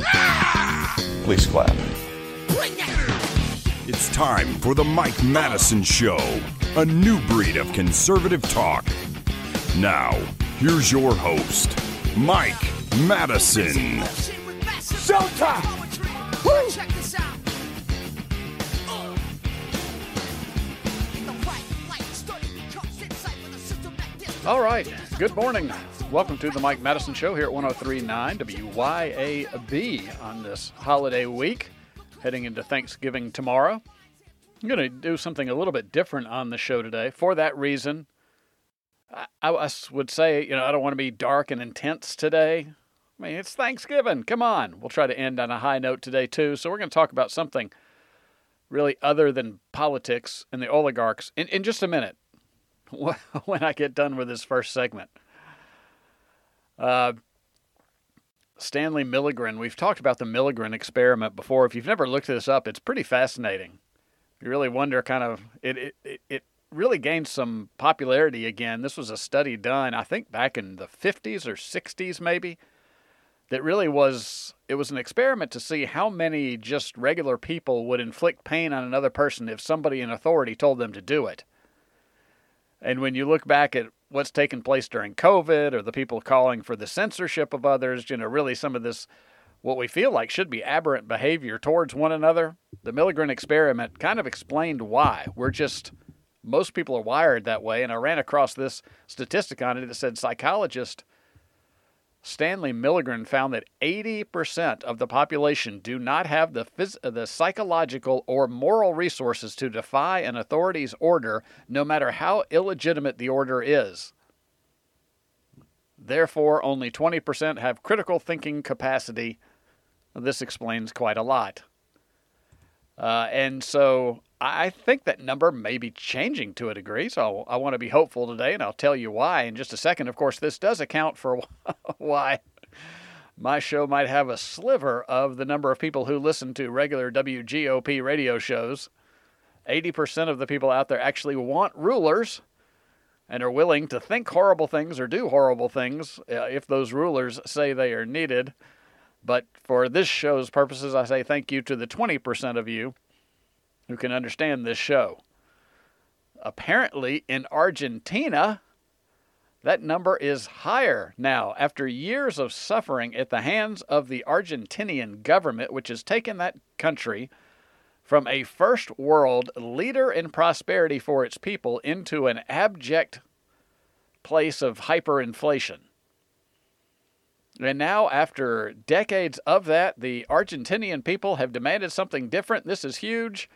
Please clap. It's time for the Mike Madison Show, a new breed of conservative talk. Now, here's your host, Mike Madison. Showtime. All right. Good morning. Welcome to the Mike Madison Show here at 1039 WYAB on this holiday week, heading into Thanksgiving tomorrow. I'm going to do something a little bit different on the show today. For that reason, I, I would say, you know, I don't want to be dark and intense today. I mean, it's Thanksgiving. Come on. We'll try to end on a high note today, too. So we're going to talk about something really other than politics and the oligarchs in, in just a minute when I get done with this first segment. Uh, Stanley Milgram. We've talked about the Milgram experiment before. If you've never looked this up, it's pretty fascinating. You really wonder, kind of, it it it really gained some popularity again. This was a study done, I think, back in the 50s or 60s, maybe. That really was it was an experiment to see how many just regular people would inflict pain on another person if somebody in authority told them to do it. And when you look back at what's taken place during COVID or the people calling for the censorship of others, you know, really some of this, what we feel like should be aberrant behavior towards one another, the Milgram experiment kind of explained why. We're just, most people are wired that way. And I ran across this statistic on it that said psychologist Stanley Milgram found that 80% of the population do not have the, phys- the psychological or moral resources to defy an authority's order, no matter how illegitimate the order is. Therefore, only 20% have critical thinking capacity. This explains quite a lot. Uh, and so I think that number may be changing to a degree, so I want to be hopeful today, and I'll tell you why in just a second. Of course, this does account for why my show might have a sliver of the number of people who listen to regular WGOP radio shows. 80% of the people out there actually want rulers and are willing to think horrible things or do horrible things uh, if those rulers say they are needed. But for this show's purposes, I say thank you to the 20% of you who can understand this show. Apparently, in Argentina, that number is higher now after years of suffering at the hands of the Argentinian government, which has taken that country from a first world leader in prosperity for its people into an abject place of hyperinflation. And now, after decades of that, the Argentinian people have demanded something different. This is huge.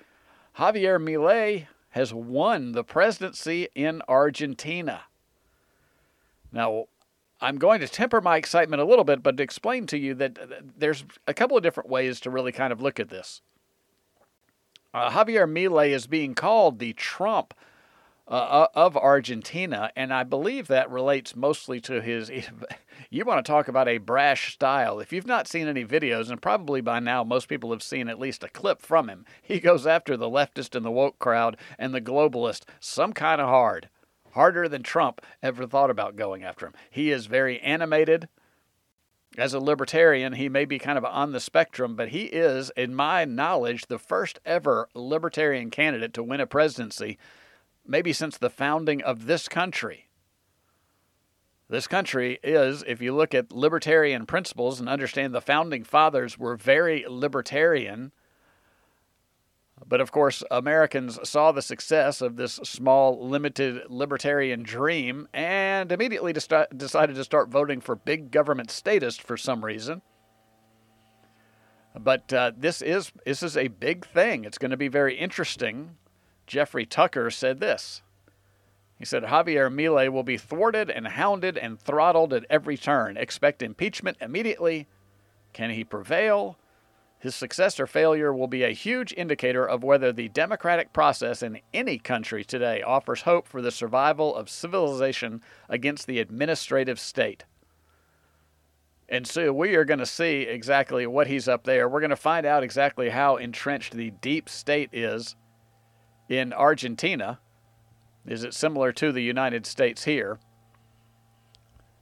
Javier Milei has won the presidency in Argentina. Now, I'm going to temper my excitement a little bit, but to explain to you that there's a couple of different ways to really kind of look at this. Uh, Javier Milei is being called the Trump uh, of Argentina, and I believe that relates mostly to his. You want to talk about a brash style. If you've not seen any videos, and probably by now most people have seen at least a clip from him, he goes after the leftist and the woke crowd and the globalist some kind of hard. Harder than Trump ever thought about going after him. He is very animated. As a libertarian, he may be kind of on the spectrum, but he is, in my knowledge, the first ever libertarian candidate to win a presidency, maybe since the founding of this country. This country is, if you look at libertarian principles and understand the founding fathers were very libertarian. But of course, Americans saw the success of this small, limited libertarian dream and immediately decided to start voting for big government status for some reason. But uh, this is this is a big thing. It's going to be very interesting. Jeffrey Tucker said this. He said Javier Milei will be thwarted and hounded and throttled at every turn. Expect impeachment immediately Can he prevail? His success or failure will be a huge indicator of whether the democratic process in any country today offers hope for the survival of civilization against the administrative state. And so we are going to see exactly what he's up there. We're going to find out exactly how entrenched the deep state is in Argentina. Is it similar to the United States here?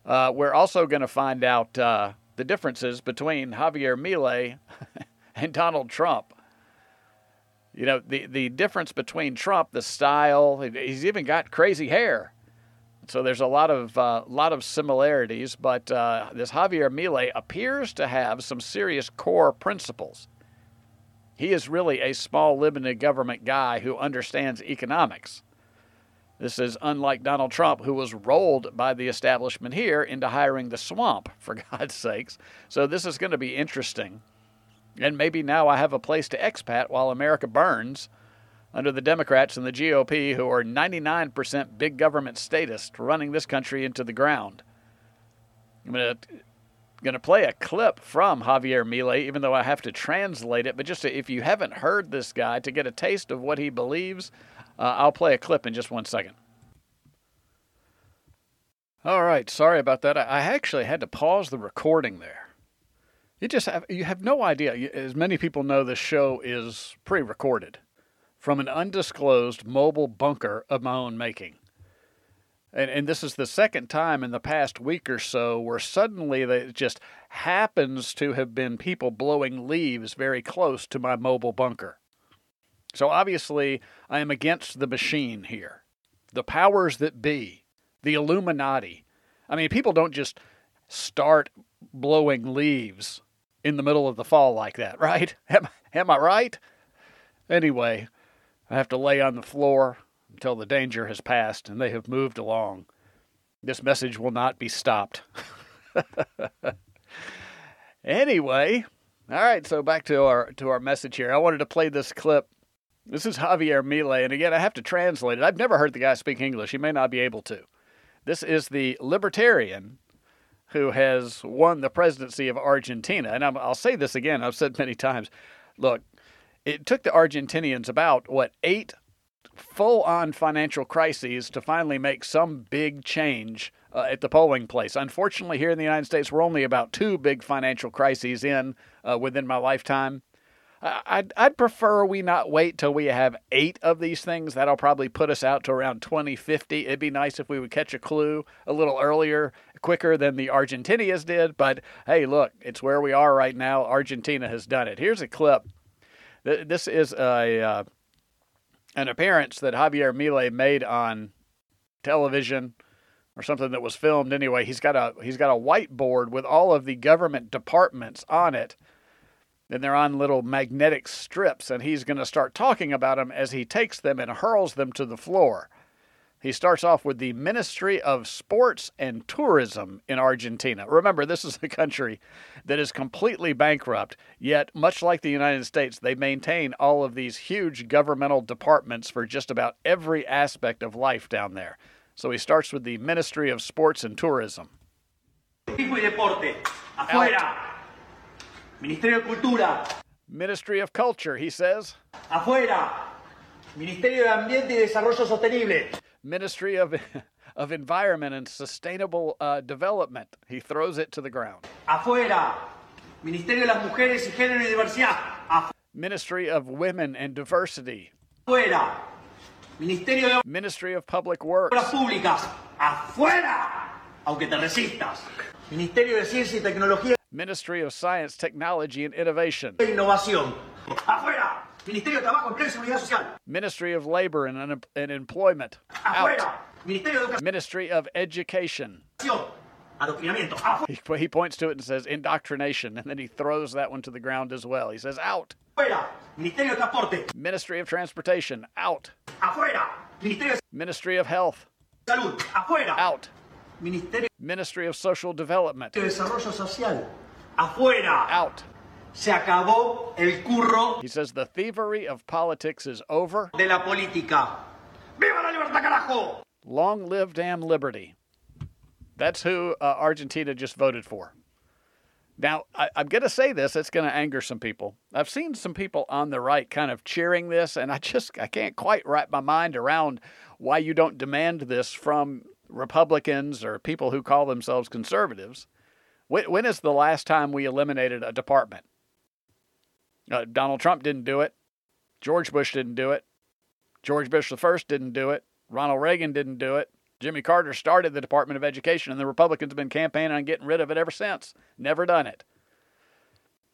Uh, we're also going to find out uh, the differences between Javier Milei and Donald Trump. You know, the, the difference between Trump, the style, he's even got crazy hair. So there's a lot of uh, lot of similarities, but uh, this Javier Milei appears to have some serious core principles. He is really a small limited government guy who understands economics. This is unlike Donald Trump, who was rolled by the establishment here into hiring the swamp, for God's sakes. So this is going to be interesting. And maybe now I have a place to expat while America burns under the Democrats and the GOP, who are 99% big government statists running this country into the ground. I'm going to going to play a clip from Javier Milei, even though I have to translate it. But just to, if you haven't heard this guy, to get a taste of what he believes, uh, I'll play a clip in just one second. All right, sorry about that. I actually had to pause the recording there. You just have you have no idea. As many people know, this show is pre-recorded from an undisclosed mobile bunker of my own making. And, and this is the second time in the past week or so where suddenly it just happens to have been people blowing leaves very close to my mobile bunker. So obviously, I am against the machine here. The powers that be, the Illuminati. I mean, people don't just start blowing leaves in the middle of the fall like that, right? Am, am I right? Anyway, I have to lay on the floor until the danger has passed and they have moved along. This message will not be stopped. anyway, all right, so back to our to our message here. I wanted to play this clip. This is Javier Milei, and again, I have to translate it. I've never heard the guy speak English. He may not be able to. This is the libertarian who has won the presidency of Argentina. And i will say this again, I've said many times. Look, it took the Argentinians about, what, eight full on financial crises to finally make some big change uh, at the polling place. Unfortunately, here in the United States, we're only about two big financial crises in uh, within my lifetime. I'd, I'd prefer we not wait till we have eight of these things. That'll probably put us out to around 2050. It'd be nice if we would catch a clue a little earlier, quicker than the Argentinians did. But hey, look, it's where we are right now. Argentina has done it. Here's a clip. This is a uh, an appearance that Javier Milei made on television or something that was filmed anyway. He's got a he's got a whiteboard with all of the government departments on it and they're on little magnetic strips, and he's going to start talking about them as he takes them and hurls them to the floor. He starts off with the Ministry of Sports and Tourism in Argentina. Remember, this is a country that is completely bankrupt, yet, much like the United States, they maintain all of these huge governmental departments for just about every aspect of life down there. So he starts with the Ministry of Sports and Tourism. Out. Ministerio de Cultura. Ministry of Culture, he says. Afuera. Ministerio de Ambiente y Desarrollo Sostenible. Ministry of, of Environment and Sustainable uh, Development. He throws it to the ground. Afuera. Ministerio de las Mujeres y Género y Diversidad. Afuera. Ministry of Women and Diversity. Afuera. Ministerio de Ministry of Public Works. Obras Públicas. Afuera. Aunque te resistas. Ministerio de Ciencia y Tecnología. Ministry of Science, Technology, and Innovation. Innovación. Ministerio de Trabajo, Empleo y Seguridad Social. Ministry of Labor and, Un- and Employment. Afuera. Out. Ministerio de Educación. Ministry of Education. Adoctrinamiento. Afuera. He, he points to it and says indoctrination, and then he throws that one to the ground as well. He says out. Afuera. Ministerio de Transporte. Ministry of Transportation. Out. Afuera. Ministerio de Ministry of Health. Salud. Afuera. Out. Ministerio Ministry of Social Development. de Desarrollo Social. Afuera. Out. Se acabó el curro He says the thievery of politics is over. de la política. ¡Viva la libertad, carajo! Long live damn liberty. That's who uh, Argentina just voted for. Now, I, am going to say this, it's going to anger some people. I've seen some people on the right kind of cheering this, and I just I can't quite wrap my mind around why you don't demand this from Republicans or people who call themselves conservatives. When, when is the last time we eliminated a department? Uh, Donald Trump didn't do it. George Bush didn't do it. George Bush the first didn't do it. Ronald Reagan didn't do it. Jimmy Carter started the Department of Education, and the Republicans have been campaigning on getting rid of it ever since. Never done it.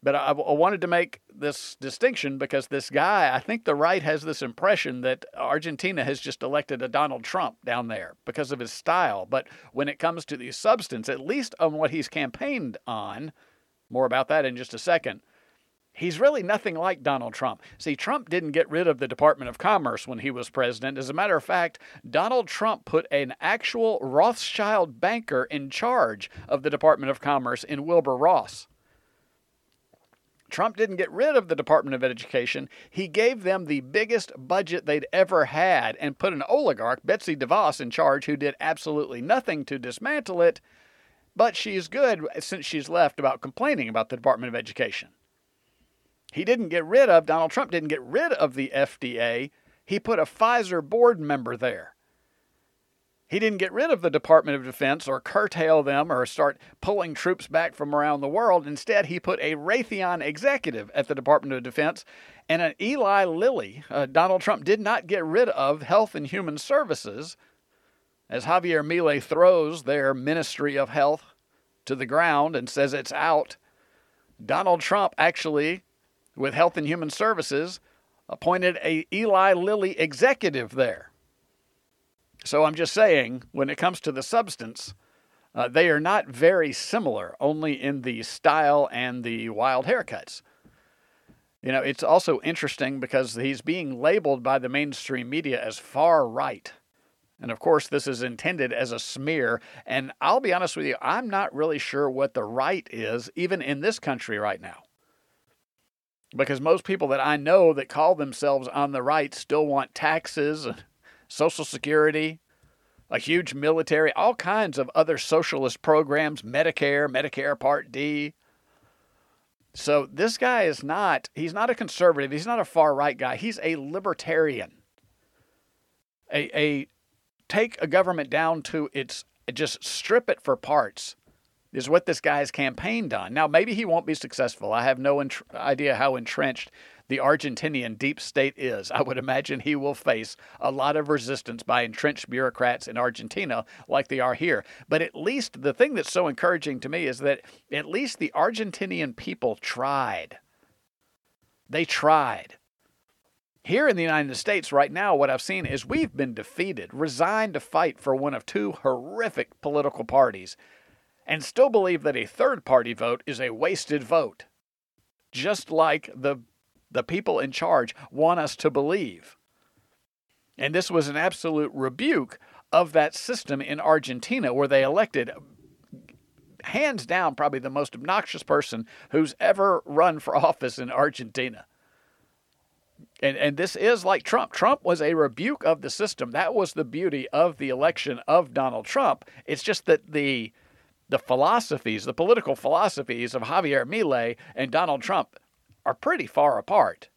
But I, I, wanted to make this distinction because this guy, I think the right has this impression that Argentina has just elected a Donald Trump down there because of his style. But when it comes to the substance, at least on what he's campaigned on, more about that in just a second, He's really nothing like Donald Trump. See, Trump didn't get rid of the Department of Commerce when he was president. As a matter of fact, Donald Trump put an actual Rothschild banker in charge of the Department of Commerce in Wilbur Ross. Trump didn't get rid of the Department of Education. He gave them the biggest budget they'd ever had and put an oligarch, Betsy DeVos, in charge who did absolutely nothing to dismantle it. But she's good since she's left about complaining about the Department of Education. He didn't get rid of, Donald Trump didn't get rid of the FDA. He put a Pfizer board member there. He didn't get rid of the Department of Defense or curtail them or start pulling troops back from around the world. Instead, he put a Raytheon executive at the Department of Defense and an Eli Lilly. Uh, Donald Trump did not get rid of Health and Human Services as Javier Milei throws their Ministry of Health to the ground and says it's out. Donald Trump actually with Health and Human Services appointed a Eli Lilly executive there. So I'm just saying, when it comes to the substance, uh, they are not very similar, only in the style and the wild haircuts. You know, it's also interesting because he's being labeled by the mainstream media as far right. And of course, this is intended as a smear. And I'll be honest with you, I'm not really sure what the right is, even in this country right now because most people that I know that call themselves on the right still want taxes, Social Security, a huge military, all kinds of other socialist programs, Medicare, Medicare Part D. So this guy is not, he's not a conservative, he's not a far right guy, he's a libertarian. A, a take a government down to its just strip it for parts is what this guy has campaigned on. Now, maybe he won't be successful. I have no ent- idea how entrenched the Argentinian deep state is. I would imagine he will face a lot of resistance by entrenched bureaucrats in Argentina like they are here. But at least the thing that's so encouraging to me is that at least the Argentinian people tried. They tried. Here in the United States right now, what I've seen is we've been defeated, resigned to fight for one of two horrific political parties and still believe that a third party vote is a wasted vote, just like the, the people in charge want us to believe. And this was an absolute rebuke of that system in Argentina where they elected hands down probably the most obnoxious person who's ever run for office in Argentina. And and this is like Trump. Trump was a rebuke of the system. That was the beauty of the election of Donald Trump. It's just that the the philosophies, the political philosophies of Javier Milei and Donald Trump are pretty far apart.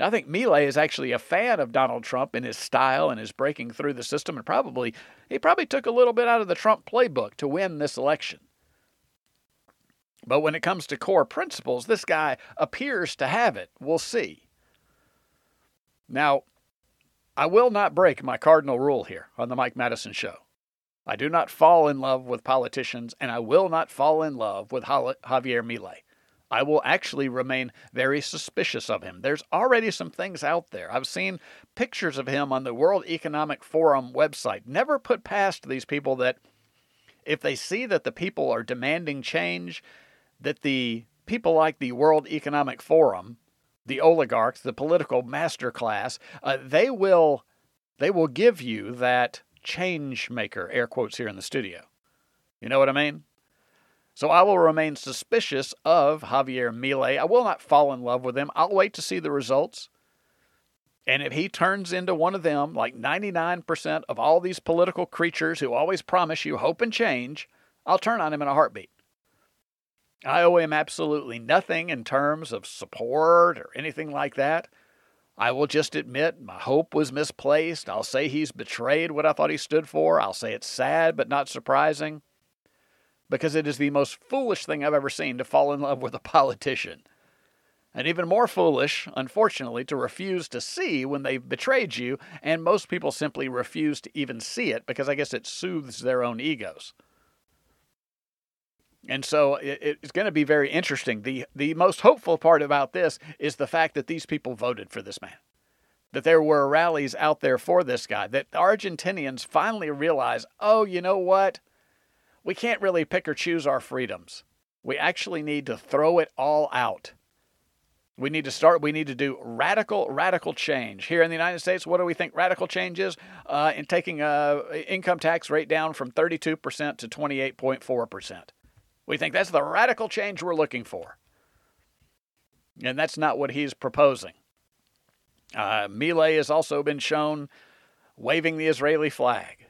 I think Milei is actually a fan of Donald Trump in his style and his breaking through the system, and probably he probably took a little bit out of the Trump playbook to win this election. But when it comes to core principles, this guy appears to have it. We'll see. Now, I will not break my cardinal rule here on the Mike Madison Show. I do not fall in love with politicians, and I will not fall in love with Javier Milei. I will actually remain very suspicious of him. There's already some things out there. I've seen pictures of him on the World Economic Forum website. Never put past these people that if they see that the people are demanding change, that the people like the World Economic Forum, the oligarchs, the political master class, uh, they will they will give you that change maker, air quotes here in the studio. You know what I mean? So I will remain suspicious of Javier Milei. I will not fall in love with him. I'll wait to see the results. And if he turns into one of them, like 99% of all these political creatures who always promise you hope and change, I'll turn on him in a heartbeat. I owe him absolutely nothing in terms of support or anything like that. I will just admit my hope was misplaced. I'll say he's betrayed what I thought he stood for. I'll say it's sad but not surprising because it is the most foolish thing I've ever seen to fall in love with a politician. And even more foolish, unfortunately, to refuse to see when they've betrayed you, and most people simply refuse to even see it because I guess it soothes their own egos. And so it, it's going to be very interesting. The, the most hopeful part about this is the fact that these people voted for this man, that there were rallies out there for this guy, that Argentinians finally realize, oh, you know what? We can't really pick or choose our freedoms. We actually need to throw it all out. We need to start, we need to do radical, radical change. Here in the United States, what do we think radical change is? Uh, in taking a income tax rate down from 32% to 28.4%. We think that's the radical change we're looking for. And that's not what he's proposing. Uh, has also been shown waving the Israeli flag.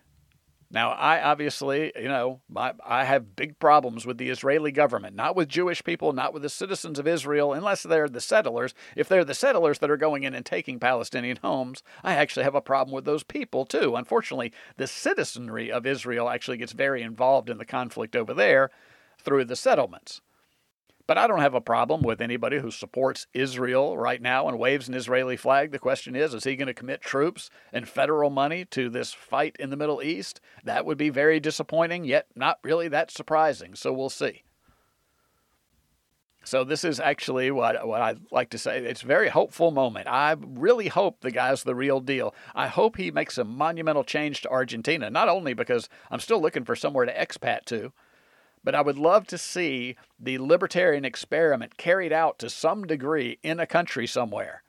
Now, I obviously, you know, I, have big problems with the Israeli government, not with Jewish people, not with the citizens of Israel, unless they're the settlers. If they're the settlers that are going in and taking Palestinian homes, I actually have a problem with those people, too. Unfortunately, the citizenry of Israel actually gets very involved in the conflict over there through the settlements. But I don't have a problem with anybody who supports Israel right now and waves an Israeli flag. The question is is he going to commit troops and federal money to this fight in the Middle East? That would be very disappointing, yet not really that surprising. So we'll see. So this is actually what what I like to say. It's a very hopeful moment. I really hope the guy's the real deal. I hope he makes a monumental change to Argentina, not only because I'm still looking for somewhere to expat to, but I would love to see the libertarian experiment carried out to some degree in a country somewhere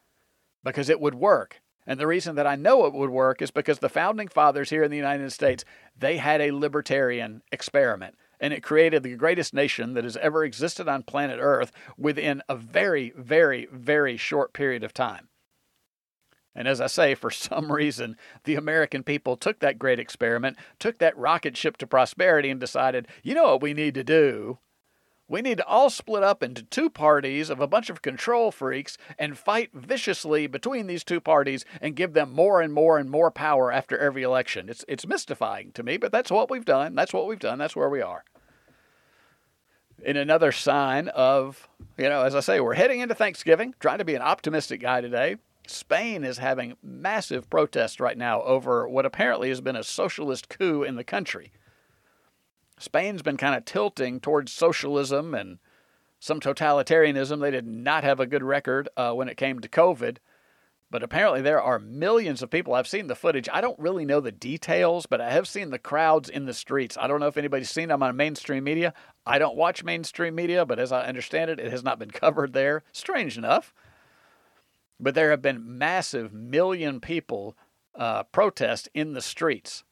because it would work. And the reason that I know it would work is because the founding fathers here in the United States, they had a libertarian experiment and it created the greatest nation that has ever existed on planet Earth within a very, very, very short period of time. And as I say, for some reason, the American people took that great experiment, took that rocket ship to prosperity, and decided, you know what we need to do? We need to all split up into two parties of a bunch of control freaks and fight viciously between these two parties and give them more and more and more power after every election. It's, it's mystifying to me, but that's what we've done. That's what we've done. That's where we are. In another sign of, you know, as I say, we're heading into Thanksgiving, trying to be an optimistic guy today. Spain is having massive protests right now over what apparently has been a socialist coup in the country. Spain's been kind of tilting towards socialism and some totalitarianism. They did not have a good record uh, when it came to COVID. But apparently, there are millions of people. I've seen the footage. I don't really know the details, but I have seen the crowds in the streets. I don't know if anybody's seen them on mainstream media. I don't watch mainstream media, but as I understand it, it has not been covered there. Strange enough. But there have been massive million people uh, protest in the streets.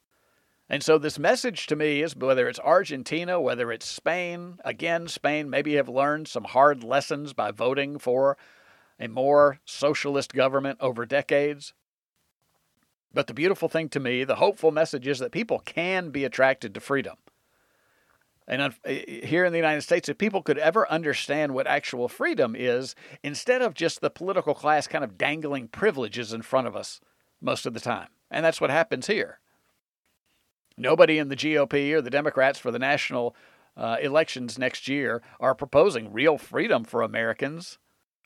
And so this message to me is whether it's Argentina, whether it's Spain, again, Spain maybe have learned some hard lessons by voting for a more socialist government over decades. But the beautiful thing to me, the hopeful message is that people can be attracted to freedom. And here in the United States, if people could ever understand what actual freedom is, instead of just the political class kind of dangling privileges in front of us most of the time. And that's what happens here. Nobody in the GOP or the Democrats for the national uh, elections next year are proposing real freedom for Americans.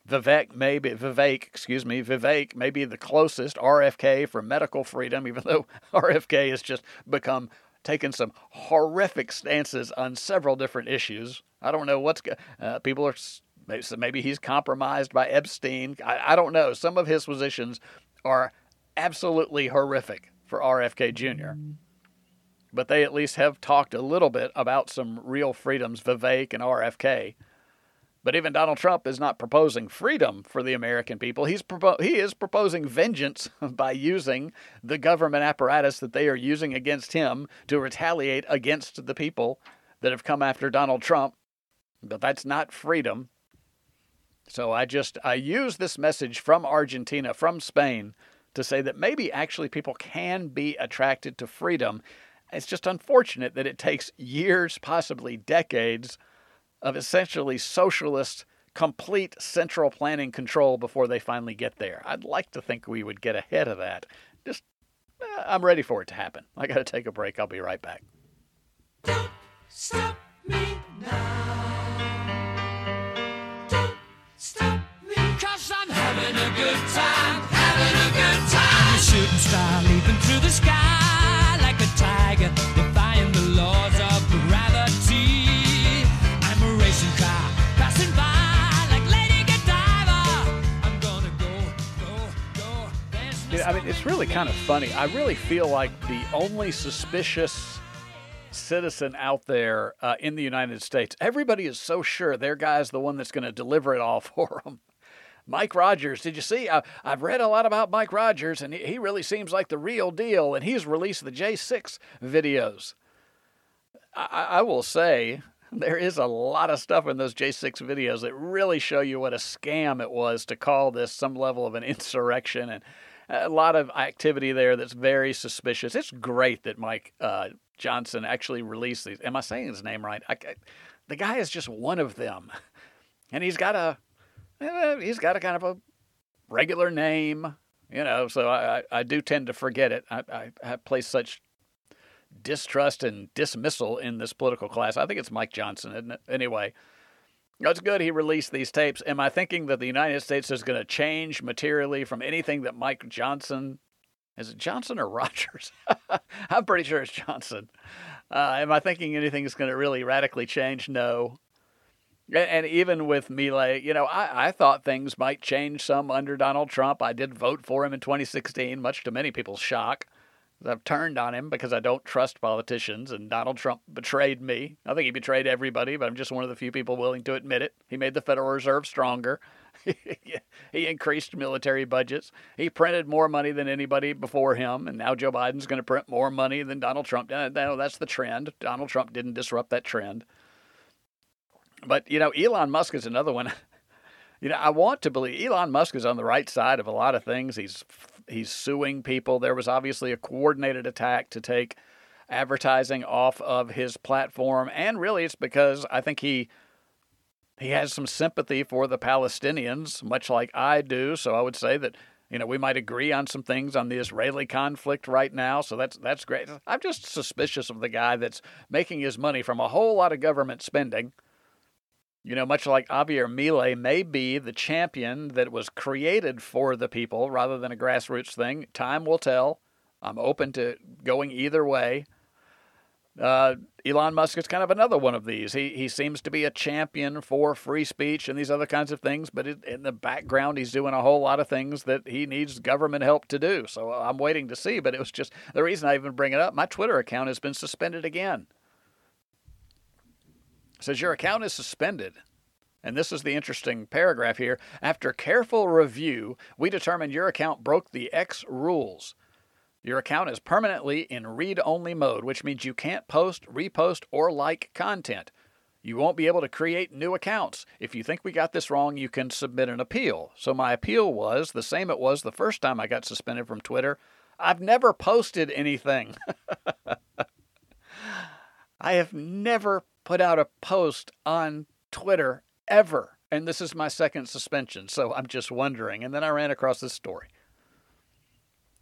Vivek may be Vivek, excuse me, Vivek may be the closest RFK for medical freedom, even though RFK has just become taken some horrific stances on several different issues. I don't know what's uh, people are maybe he's compromised by Epstein. I, I don't know. Some of his positions are absolutely horrific for RFK Jr. But they at least have talked a little bit about some real freedoms, Vivek and RFK. But even Donald Trump is not proposing freedom for the American people. He's propo- he is proposing vengeance by using the government apparatus that they are using against him to retaliate against the people that have come after Donald Trump. But that's not freedom. So I just I use this message from Argentina, from Spain, to say that maybe actually people can be attracted to freedom. It's just unfortunate that it takes years, possibly decades of essentially socialist complete central planning control before they finally get there. I'd like to think we would get ahead of that. Just, uh, I'm ready for it to happen. I got to take a break. I'll be right back. Don't stop me now. Don't stop me. Cause I'm having a good time, having a good time. Shooting star it's really kind of funny. I really feel like the only suspicious citizen out there uh, in the United States, everybody is so sure their guy's the one that's going to deliver it all for them. Mike Rogers, did you see? I, I've read a lot about Mike Rogers, and he, he really seems like the real deal, and he's released the J6 videos. I I will say there is a lot of stuff in those J6 videos that really show you what a scam it was to call this some level of an insurrection and a lot of activity there that's very suspicious. It's great that Mike uh, Johnson actually released these. Am I saying his name right? I, I- the guy is just one of them, and he's got a eh, he's got a kind of a regular name, you know. So I, I, do tend to forget it. I, I, place such distrust and dismissal in this political class. I think it's Mike Johnson? Anyway, that's good. He released these tapes. Am I thinking that the United States is going to change materially from anything that Mike Johnson? Is it Johnson or Rogers? I'm pretty sure it's Johnson. Uh, am I thinking anything is going to really radically change? No. And even with Milei, you know, I, I thought things might change some under Donald Trump. I did vote for him in 2016, much to many people's shock. I've turned on him because I don't trust politicians, and Donald Trump betrayed me. I think he betrayed everybody, but I'm just one of the few people willing to admit it. He made the Federal Reserve stronger. he increased military budgets. He printed more money than anybody before him, and now Joe Biden's going to print more money than Donald Trump. Uh, no, That's the trend. Donald Trump didn't disrupt that trend. But, you know, Elon Musk is another one. You know, I want to believe Elon Musk is on the right side of a lot of things. He's he's suing people. There was obviously a coordinated attack to take advertising off of his platform, and really it's because I think he he has some sympathy for the Palestinians, much like I do. So I would say that you know we might agree on some things on the Israeli conflict right now. So that's that's great. I'm just suspicious of the guy that's making his money from a whole lot of government spending. You know, much like Javier Milei may be the champion that was created for the people rather than a grassroots thing. Time will tell. I'm open to going either way. Uh, Elon Musk is kind of another one of these. He he seems to be a champion for free speech and these other kinds of things, but it, in the background, he's doing a whole lot of things that he needs government help to do. So I'm waiting to see. But it was just the reason I even bring it up. My Twitter account has been suspended again. Says your account is suspended. And this is the interesting paragraph here. After careful review, we determined your account broke the X rules. Your account is permanently in read only mode, which means you can't post, repost, or like content. You won't be able to create new accounts. If you think we got this wrong, you can submit an appeal. So my appeal was the same it was the first time I got suspended from Twitter. I've never posted anything. I have never put out a post on Twitter ever. And this is my second suspension, so I'm just wondering. And then I ran across this story.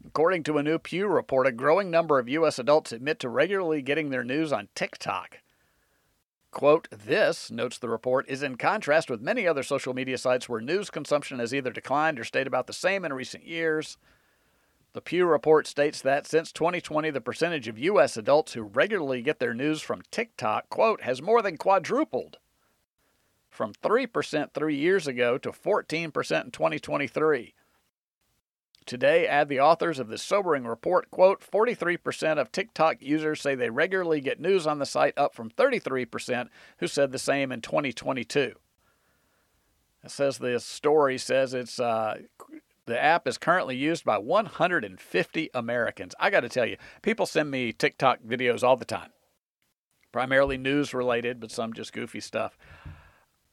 According to a new Pew report, a growing number of U.S. adults admit to regularly getting their news on TikTok. Quote, this, notes the report, is in contrast with many other social media sites where news consumption has either declined or stayed about the same in recent years. The Pew report states that since 2020, the percentage of U.S. adults who regularly get their news from TikTok, quote, has more than quadrupled from 3% three years ago to 14% in 2023. Today, add the authors of this sobering report, quote, 43% of TikTok users say they regularly get news on the site, up from 33% who said the same in 2022. It says this story says it's uh, the app is currently used by 150 Americans. I got to tell you, people send me TikTok videos all the time, primarily news related, but some just goofy stuff.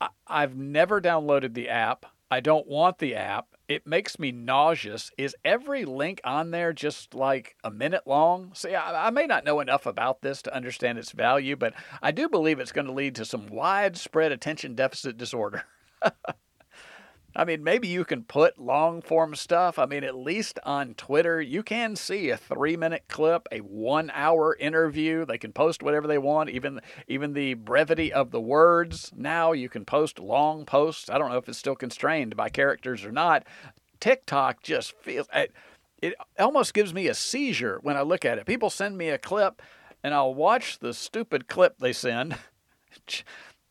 I- I've never downloaded the app. I don't want the app. it makes me nauseous. Is every link on there just like a minute long? See, I, I, may not know enough about this to understand its value, but I do believe it's going to lead to some widespread attention deficit disorder. I mean, maybe you can put long form stuff. I mean, at least on Twitter, you can see a three minute clip, a one hour interview. They can post whatever they want, even even the brevity of the words. Now you can post long posts. I don't know if it's still constrained by characters or not. TikTok just feels it, it almost gives me a seizure when I look at it. People send me a clip, and I'll watch the stupid clip they send.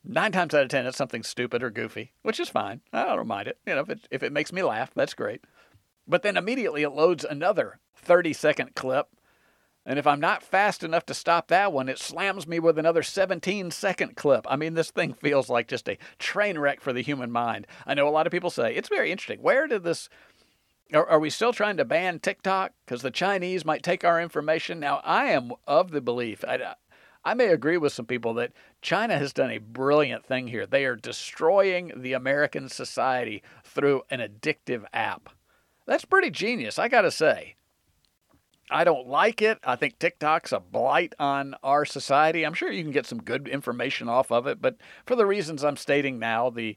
nine times out of ten, it's something stupid or goofy, which is fine. I don't mind it. You know, if it, if it makes me laugh, that's great. But then immediately it loads another 30 second clip. And if I'm not fast enough to stop that one, it slams me with another 17 second clip. I mean, this thing feels like just a train wreck for the human mind. I know a lot of people say it's very interesting. Where did this. Are, are we still trying to ban TikTok because the Chinese might take our information? Now, I am of the belief, I, I may agree with some people that China has done a brilliant thing here. They are destroying the American society through an addictive app. That's pretty genius, I got to say. I don't like it. I think TikTok's a blight on our society. I'm sure you can get some good information off of it, but for the reasons I'm stating now, the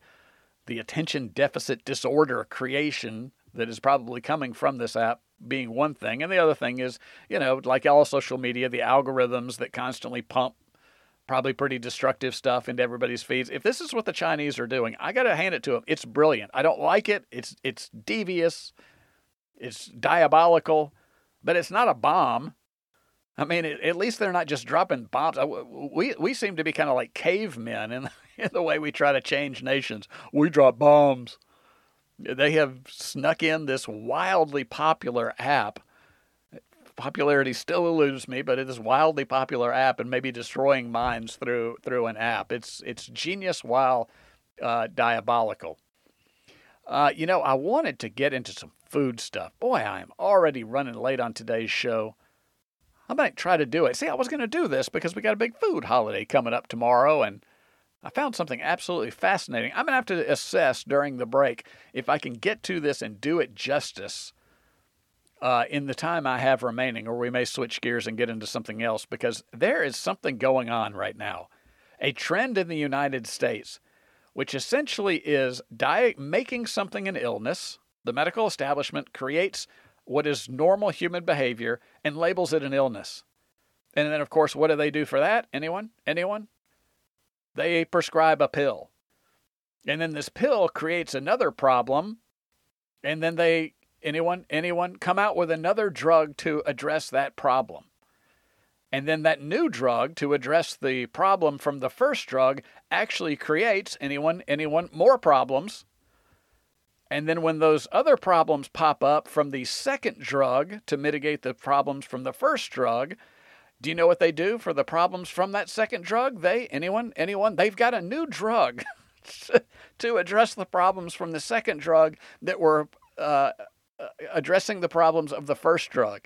the attention deficit disorder creation that is probably coming from this app being one thing. And the other thing is, you know, like all social media, the algorithms that constantly pump probably pretty destructive stuff into everybody's feeds. If this is what the Chinese are doing, I got to hand it to them. It's brilliant. I don't like it. It's it's devious. It's diabolical, but it's not a bomb. I mean, it, at least they're not just dropping bombs. We we seem to be kind of like cavemen in, in the way we try to change nations. We drop bombs they have snuck in this wildly popular app. Popularity still eludes me, but it is wildly popular app and maybe destroying minds through through an app. It's it's genius while uh, diabolical. Uh, you know, I wanted to get into some food stuff. Boy, I am already running late on today's show. I might try to do it. See, I was going to do this because we got a big food holiday coming up tomorrow, and I found something absolutely fascinating. I'm going to have to assess during the break if I can get to this and do it justice uh, in the time I have remaining, or we may switch gears and get into something else because there is something going on right now. A trend in the United States, which essentially is di- making something an illness. The medical establishment creates what is normal human behavior and labels it an illness. And then, of course, what do they do for that? Anyone? Anyone? They prescribe a pill. And then this pill creates another problem. And then they, anyone, anyone, come out with another drug to address that problem. And then that new drug to address the problem from the first drug actually creates anyone, anyone, more problems. And then when those other problems pop up from the second drug to mitigate the problems from the first drug, do you know what they do for the problems from that second drug? They, anyone, anyone, they've got a new drug to address the problems from the second drug that were uh, uh, addressing the problems of the first drug.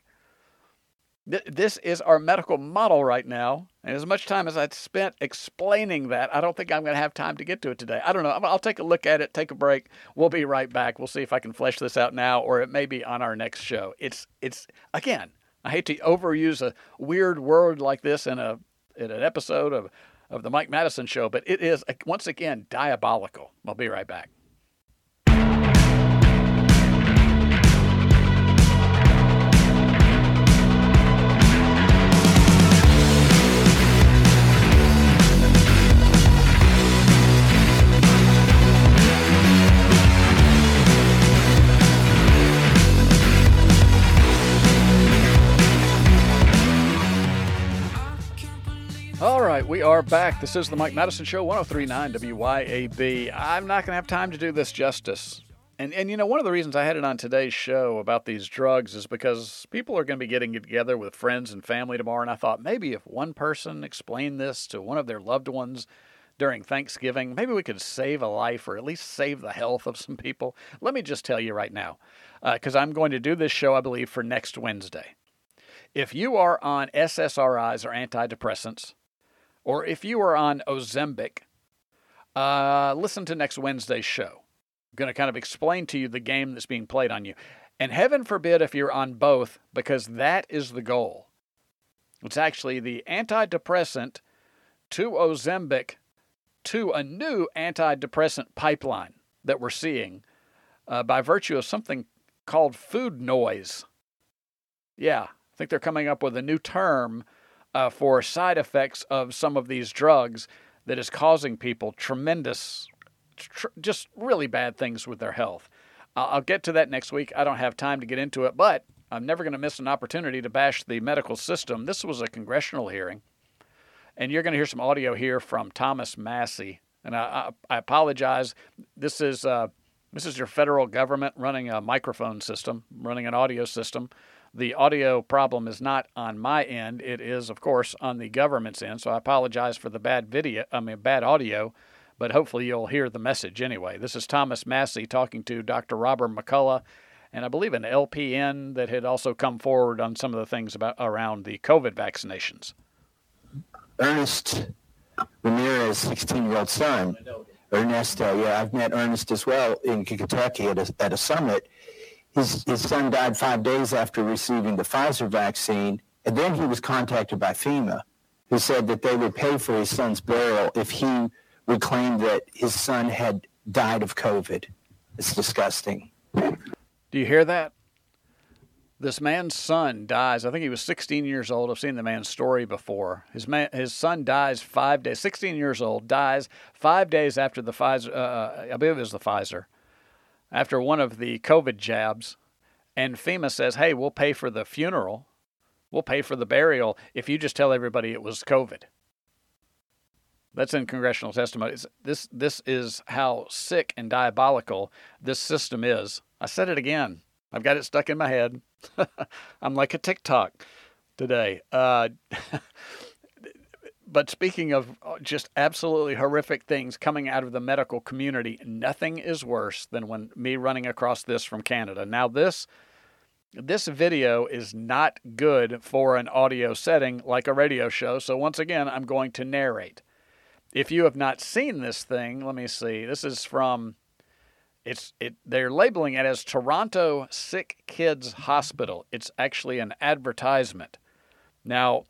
This is our medical model right now. And as much time as I spent explaining that, I don't think I'm going to have time to get to it today. I don't know. I'll take a look at it, take a break. We'll be right back. We'll see if I can flesh this out now or it may be on our next show. It's, it's again, I hate to overuse a weird word like this in a in an episode of of the Mike Madison show, but it is once again diabolical. I'll be right back. Right, we are back. This is the Mike Madison Show, 1039 WYAB. I'm not going to have time to do this justice. And, and you know, one of the reasons I had it on today's show about these drugs is because people are going to be getting together with friends and family tomorrow. And I thought maybe if one person explained this to one of their loved ones during Thanksgiving, maybe we could save a life or at least save the health of some people. Let me just tell you right now, because uh, I'm going to do this show, I believe, for next Wednesday. If you are on SSRIs or antidepressants, or if you are on Ozempic, uh, listen to next Wednesday's show. I'm going to kind of explain to you the game that's being played on you. And heaven forbid if you're on both, because that is the goal. It's actually the antidepressant to Ozempic to a new antidepressant pipeline that we're seeing uh, by virtue of something called food noise. Yeah, I think they're coming up with a new term uh, for side effects of some of these drugs that is causing people tremendous, tr- just really bad things with their health. I'll get to that next week. I don't have time to get into it, but I'm never going to miss an opportunity to bash the medical system. This was a congressional hearing, and you're going to hear some audio here from Thomas Massie. And I, I, I apologize. This is uh, this is your federal government running a microphone system, running an audio system. The audio problem is not on my end. It is, of course, on the government's end. So I apologize for the bad video. I mean, bad audio but hopefully you'll hear the message anyway. This is Thomas Massie talking to Dr. Robert McCullough, and I believe an LPN that had also come forward on some of the things about around the COVID vaccinations. Ernest Ramirez, 16 year old son. Ernest, uh, yeah, I've met Ernest as well in Kentucky at a, at a summit. His, his son died five days after receiving the Pfizer vaccine, and then he was contacted by FEMA, who said that they would pay for his son's burial if he would claim that his son had died of COVID. It's disgusting. Do you hear that? This man's son dies. I think he was 16 years old. I've seen the man's story before. His man, his son dies five days. 16 years old dies five days after the Pfizer. Uh, uh I believe it was the Pfizer. After one of the COVID jabs, and FEMA says, "Hey, we'll pay for the funeral. We'll pay for the burial if you just tell everybody it was COVID." That's in congressional testimony. This this is how sick and diabolical this system is. I said it again. I've got it stuck in my head. I'm like a TikTok today. Uh, but speaking of uh, just absolutely horrific things coming out of the medical community, nothing is worse than when me running across this from Canada. Now this this video is not good for an audio setting like a radio show. So once again, I'm going to narrate if you have not seen this thing, let me see. This is from it's it they're labeling it as Toronto Sick Kids Hospital. It's actually an advertisement. Now,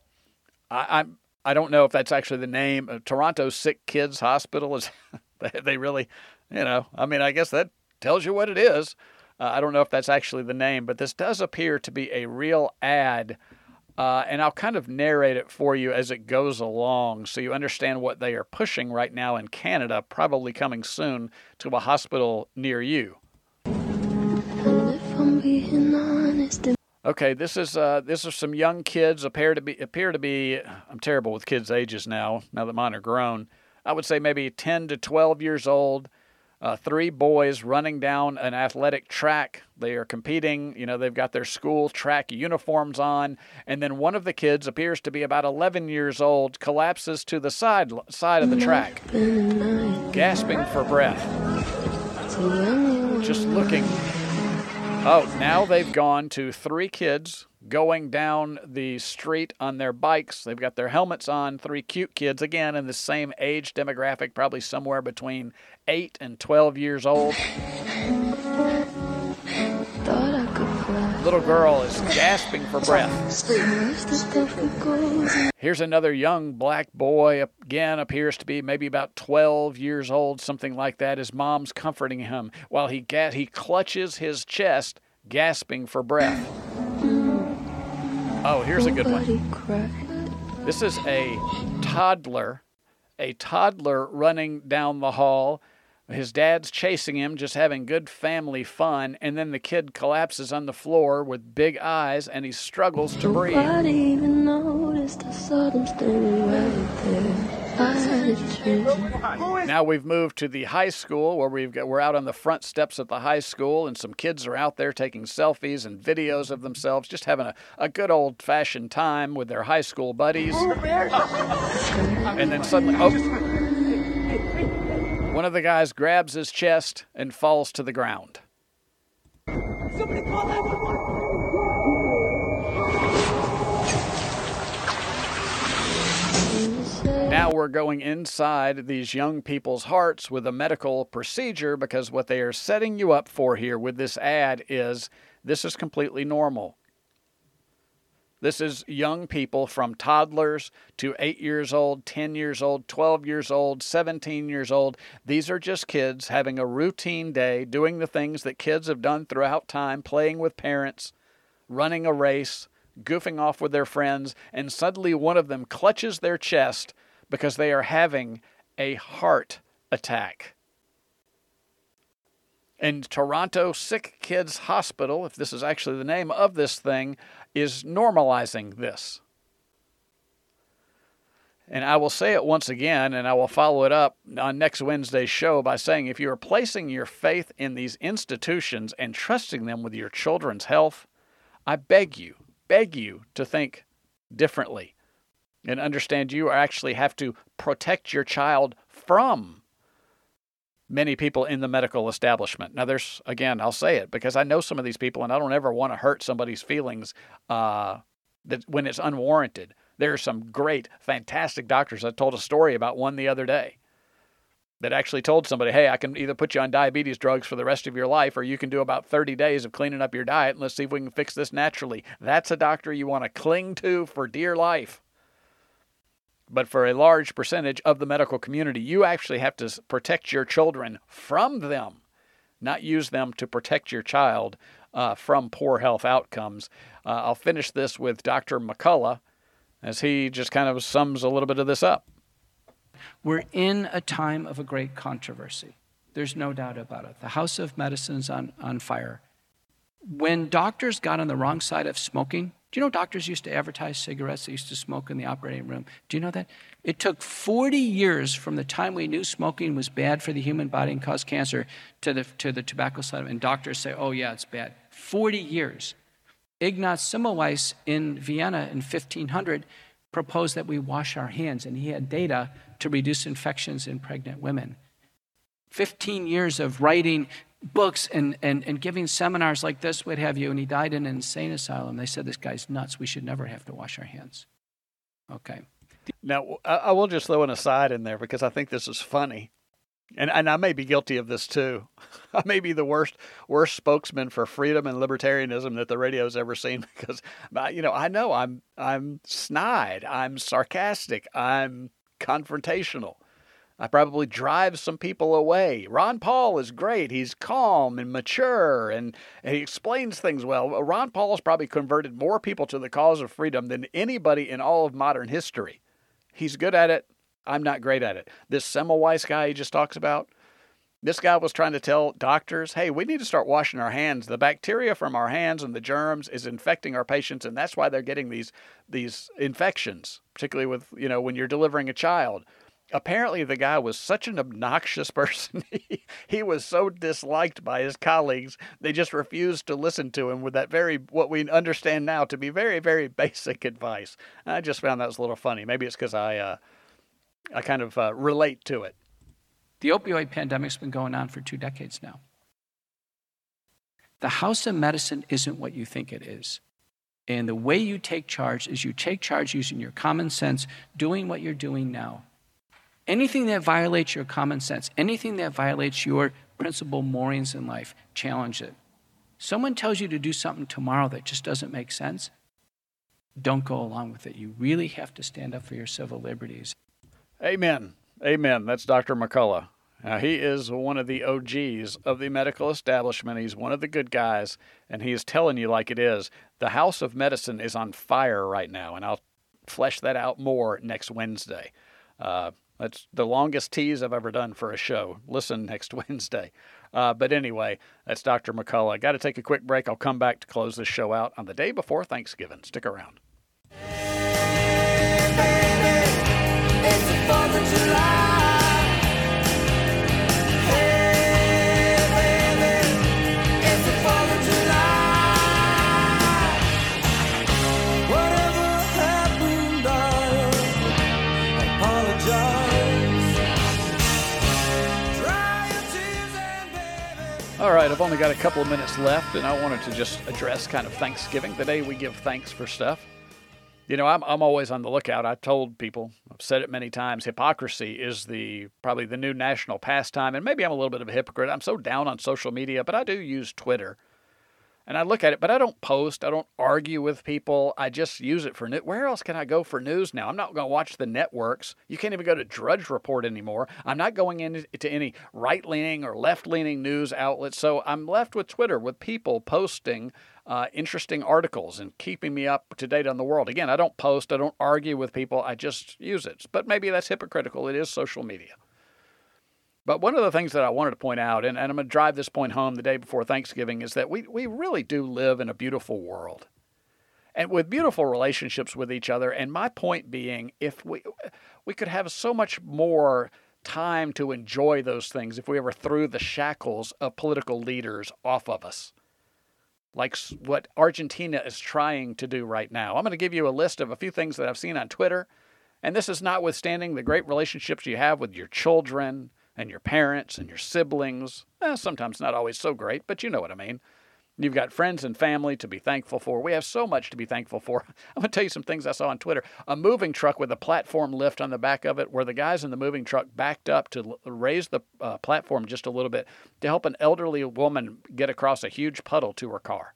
I, I'm I don't know if that's actually the name. Uh, Toronto Sick Kids Hospital is they really, you know, I mean, I guess that tells you what it is. Uh, I don't know if that's actually the name, but this does appear to be a real ad uh, and I'll kind of narrate it for you as it goes along so you understand what they are pushing right now in Canada, probably coming soon to a hospital near you. Okay, this is uh, this is some young kids appear to be appear to be. I'm terrible with kids' ages now. Now that mine are grown, I would say maybe 10 to 12 years old uh, three boys running down an athletic track. They are competing. You know, they've got their school track uniforms on, and then one of the kids appears to be about 11 years old, collapses to the side side of the track, gasping for breath, just looking. Oh, now they've gone to three kids going down the street on their bikes. They've got their helmets on, three cute kids, again, in the same age demographic, probably somewhere between 8 and 12 years old. Little girl is gasping for breath. Here's another young black boy, again, appears to be maybe about 12 years old, something like that. His mom's comforting him while he, ga- he clutches his chest, gasping for breath. Oh, here's a good one. This is a toddler, a toddler running down the hall. His dad's chasing him, just having good family fun, and then the kid collapses on the floor with big eyes and he struggles to breathe. Nobody even noticed I saw them standing right there. Now we've moved to the high school where we've got, we're out on the front steps at the high school and some kids are out there taking selfies and videos of themselves, just having a, a good old fashioned time with their high school buddies. And then suddenly, oh, one of the guys grabs his chest and falls to the ground. Somebody call 911. now we're going inside these young people's hearts with a medical procedure because what they are setting you up for here with this ad is this is completely normal. This is young people from toddlers to 8 years old, 10 years old, 12 years old, 17 years old. These are just kids having a routine day, doing the things that kids have done throughout time, playing with parents, running a race, goofing off with their friends, and suddenly one of them clutches their chest because they are having a heart attack. And Toronto Sick Kids Hospital, if this is actually the name of this thing, is normalizing this. And I will say it once again, and I will follow it up on next Wednesday's show by saying if you are placing your faith in these institutions and trusting them with your children's health, I beg you, beg you to think differently and understand you actually have to protect your child from many people in the medical establishment. Now, there's, again, I'll say it because I know some of these people and I don't ever want to hurt somebody's feelings uh, that when it's unwarranted. There are some great, fantastic doctors. I told a story about one the other day that actually told somebody, hey, I can either put you on diabetes drugs for the rest of your life or you can do about 30 days of cleaning up your diet and let's see if we can fix this naturally. That's a doctor you want to cling to for dear life. But for a large percentage of the medical community, you actually have to protect your children from them, not use them to protect your child uh, from poor health outcomes. Uh, I'll finish this with Dr. McCullough as he just kind of sums a little bit of this up. We're in a time of a great controversy. There's no doubt about it. The House of Medicine's on, on fire. When doctors got on the wrong side of smoking, do you know doctors used to advertise cigarettes they used to smoke in the operating room? Do you know that? It took 40 years from the time we knew smoking was bad for the human body and caused cancer to the, to the tobacco side. And doctors say, oh, yeah, it's bad. 40 years. Ignaz Semmelweis in Vienna in 1500 proposed that we wash our hands, and he had data to reduce infections in pregnant women. 15 years of writing books and, and, and giving seminars like this, what have you, and he died in an insane asylum. They said, This guy's nuts. We should never have to wash our hands. Okay. Now, I will just throw an aside in there because I think this is funny. And, and I may be guilty of this too. I may be the worst worst spokesman for freedom and libertarianism that the radio's ever seen because, you know, I know I'm I'm snide, I'm sarcastic, I'm confrontational. I probably drive some people away. Ron Paul is great. He's calm and mature and, and he explains things well. Ron Paul has probably converted more people to the cause of freedom than anybody in all of modern history. He's good at it. I'm not great at it. This Semmelweis guy he just talks about, this guy was trying to tell doctors, hey, we need to start washing our hands. The bacteria from our hands and the germs is infecting our patients, and that's why they're getting these these infections, particularly with, you know, when you're delivering a child. Apparently, the guy was such an obnoxious person. he, was so disliked by his colleagues, they just refused to listen to him with that very, what we understand now to be very, very basic advice. I just found that was a little funny. Maybe it's because I, uh, I kind of uh, relate to it. The opioid pandemic's been going on for two decades now. The house of medicine isn't what you think it is. And the way you take charge is you take charge using your common sense, doing what you're doing now. Anything that violates your common sense, anything that violates your principal moorings in life, challenge it. Someone tells you to do something tomorrow that just doesn't make sense, don't go along with it. You really have to stand up for your civil liberties. Amen. Amen. That's Dr. McCullough. Now, he is one of the OGs of the medical establishment. He's one of the good guys, and he is telling you like it is. The House of Medicine is on fire right now, and I'll flesh that out more next Wednesday. Uh, that's the longest tease I've ever done for a show. Listen next Wednesday. Uh, but anyway, that's Dr. McCullough. Got to take a quick break. I'll come back to close this show out on the day before Thanksgiving. Stick around. Only got a couple of minutes left, and I wanted to just address kind of Thanksgiving, the day we give thanks for stuff. You know, I'm, I'm always on the lookout. I've told people, I've said it many times, hypocrisy is the probably the new national pastime. And maybe I'm a little bit of a hypocrite. I'm so down on social media, but I do use Twitter. And I look at it, but I don't post. I don't argue with people. I just use it for news. Where else can I go for news now? I'm not going to watch the networks. You can't even go to Drudge Report anymore. I'm not going into any right leaning or left leaning news outlets. So I'm left with Twitter with people posting uh, interesting articles and keeping me up to date on the world. Again, I don't post. I don't argue with people. I just use it. But maybe that's hypocritical. It is social media. But one of the things that I wanted to point out, and, and I'm going to drive this point home the day before Thanksgiving, is that we, we really do live in a beautiful world. And with beautiful relationships with each other. And my point being, if we we could have so much more time to enjoy those things if we ever threw the shackles of political leaders off of us. Like what Argentina is trying to do right now. I'm going to give you a list of a few things that I've seen on Twitter. And this is notwithstanding the great relationships you have with your children, and your parents and your siblings. Eh, sometimes not always so great, but you know what I mean. You've got friends and family to be thankful for. We have so much to be thankful for. I'm going to tell you some things I saw on Twitter. A moving truck with a platform lift on the back of it, where the guys in the moving truck backed up to raise the uh, platform just a little bit to help an elderly woman get across a huge puddle to her car.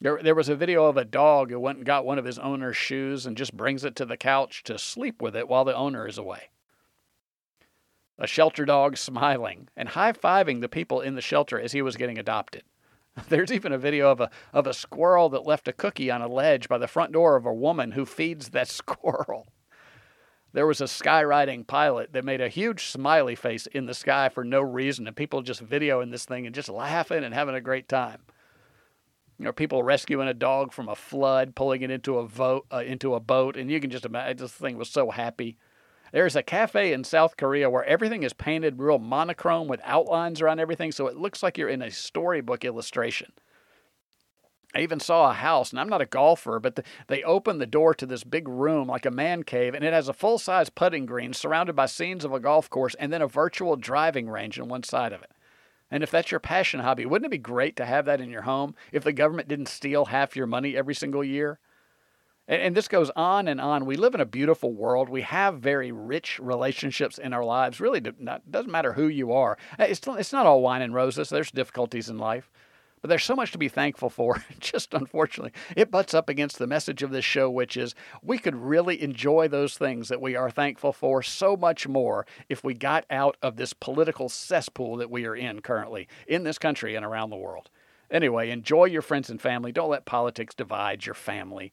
There, there was a video of a dog who went and got one of his owner's shoes and just brings it to the couch to sleep with it while the owner is away a shelter dog smiling and high fiving the people in the shelter as he was getting adopted. There's even a video of a, of a squirrel that left a cookie on a ledge by the front door of a woman who feeds that squirrel. There was a skywriting pilot that made a huge smiley face in the sky for no reason, and people just videoing this thing and just laughing and having a great time. You know, people rescuing a dog from a flood, pulling it into a, vote, uh, into a boat, and you can just imagine this thing was so happy. There's a cafe in South Korea where everything is painted real monochrome with outlines around everything, so it looks like you're in a storybook illustration. I even saw a house, and I'm not a golfer, but the, they opened the door to this big room like a man cave, and it has a full size putting green surrounded by scenes of a golf course and then a virtual driving range on one side of it. And if that's your passion hobby, wouldn't it be great to have that in your home if the government didn't steal half your money every single year? And, this goes on and on. We live in a beautiful world. We have very rich relationships in our lives. Really, not, doesn't matter who you are. Uh, it's, it's not all wine and roses. There's difficulties in life. But there's so much to be thankful for. Just unfortunately, it butts up against the message of this show, which is we could really enjoy those things that we are thankful for so much more if we got out of this political cesspool that we are in currently in this country and around the world. Anyway, enjoy your friends and family. Don't let politics divide your family.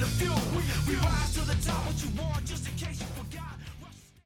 the fuel. We, we rise to the top. What you want?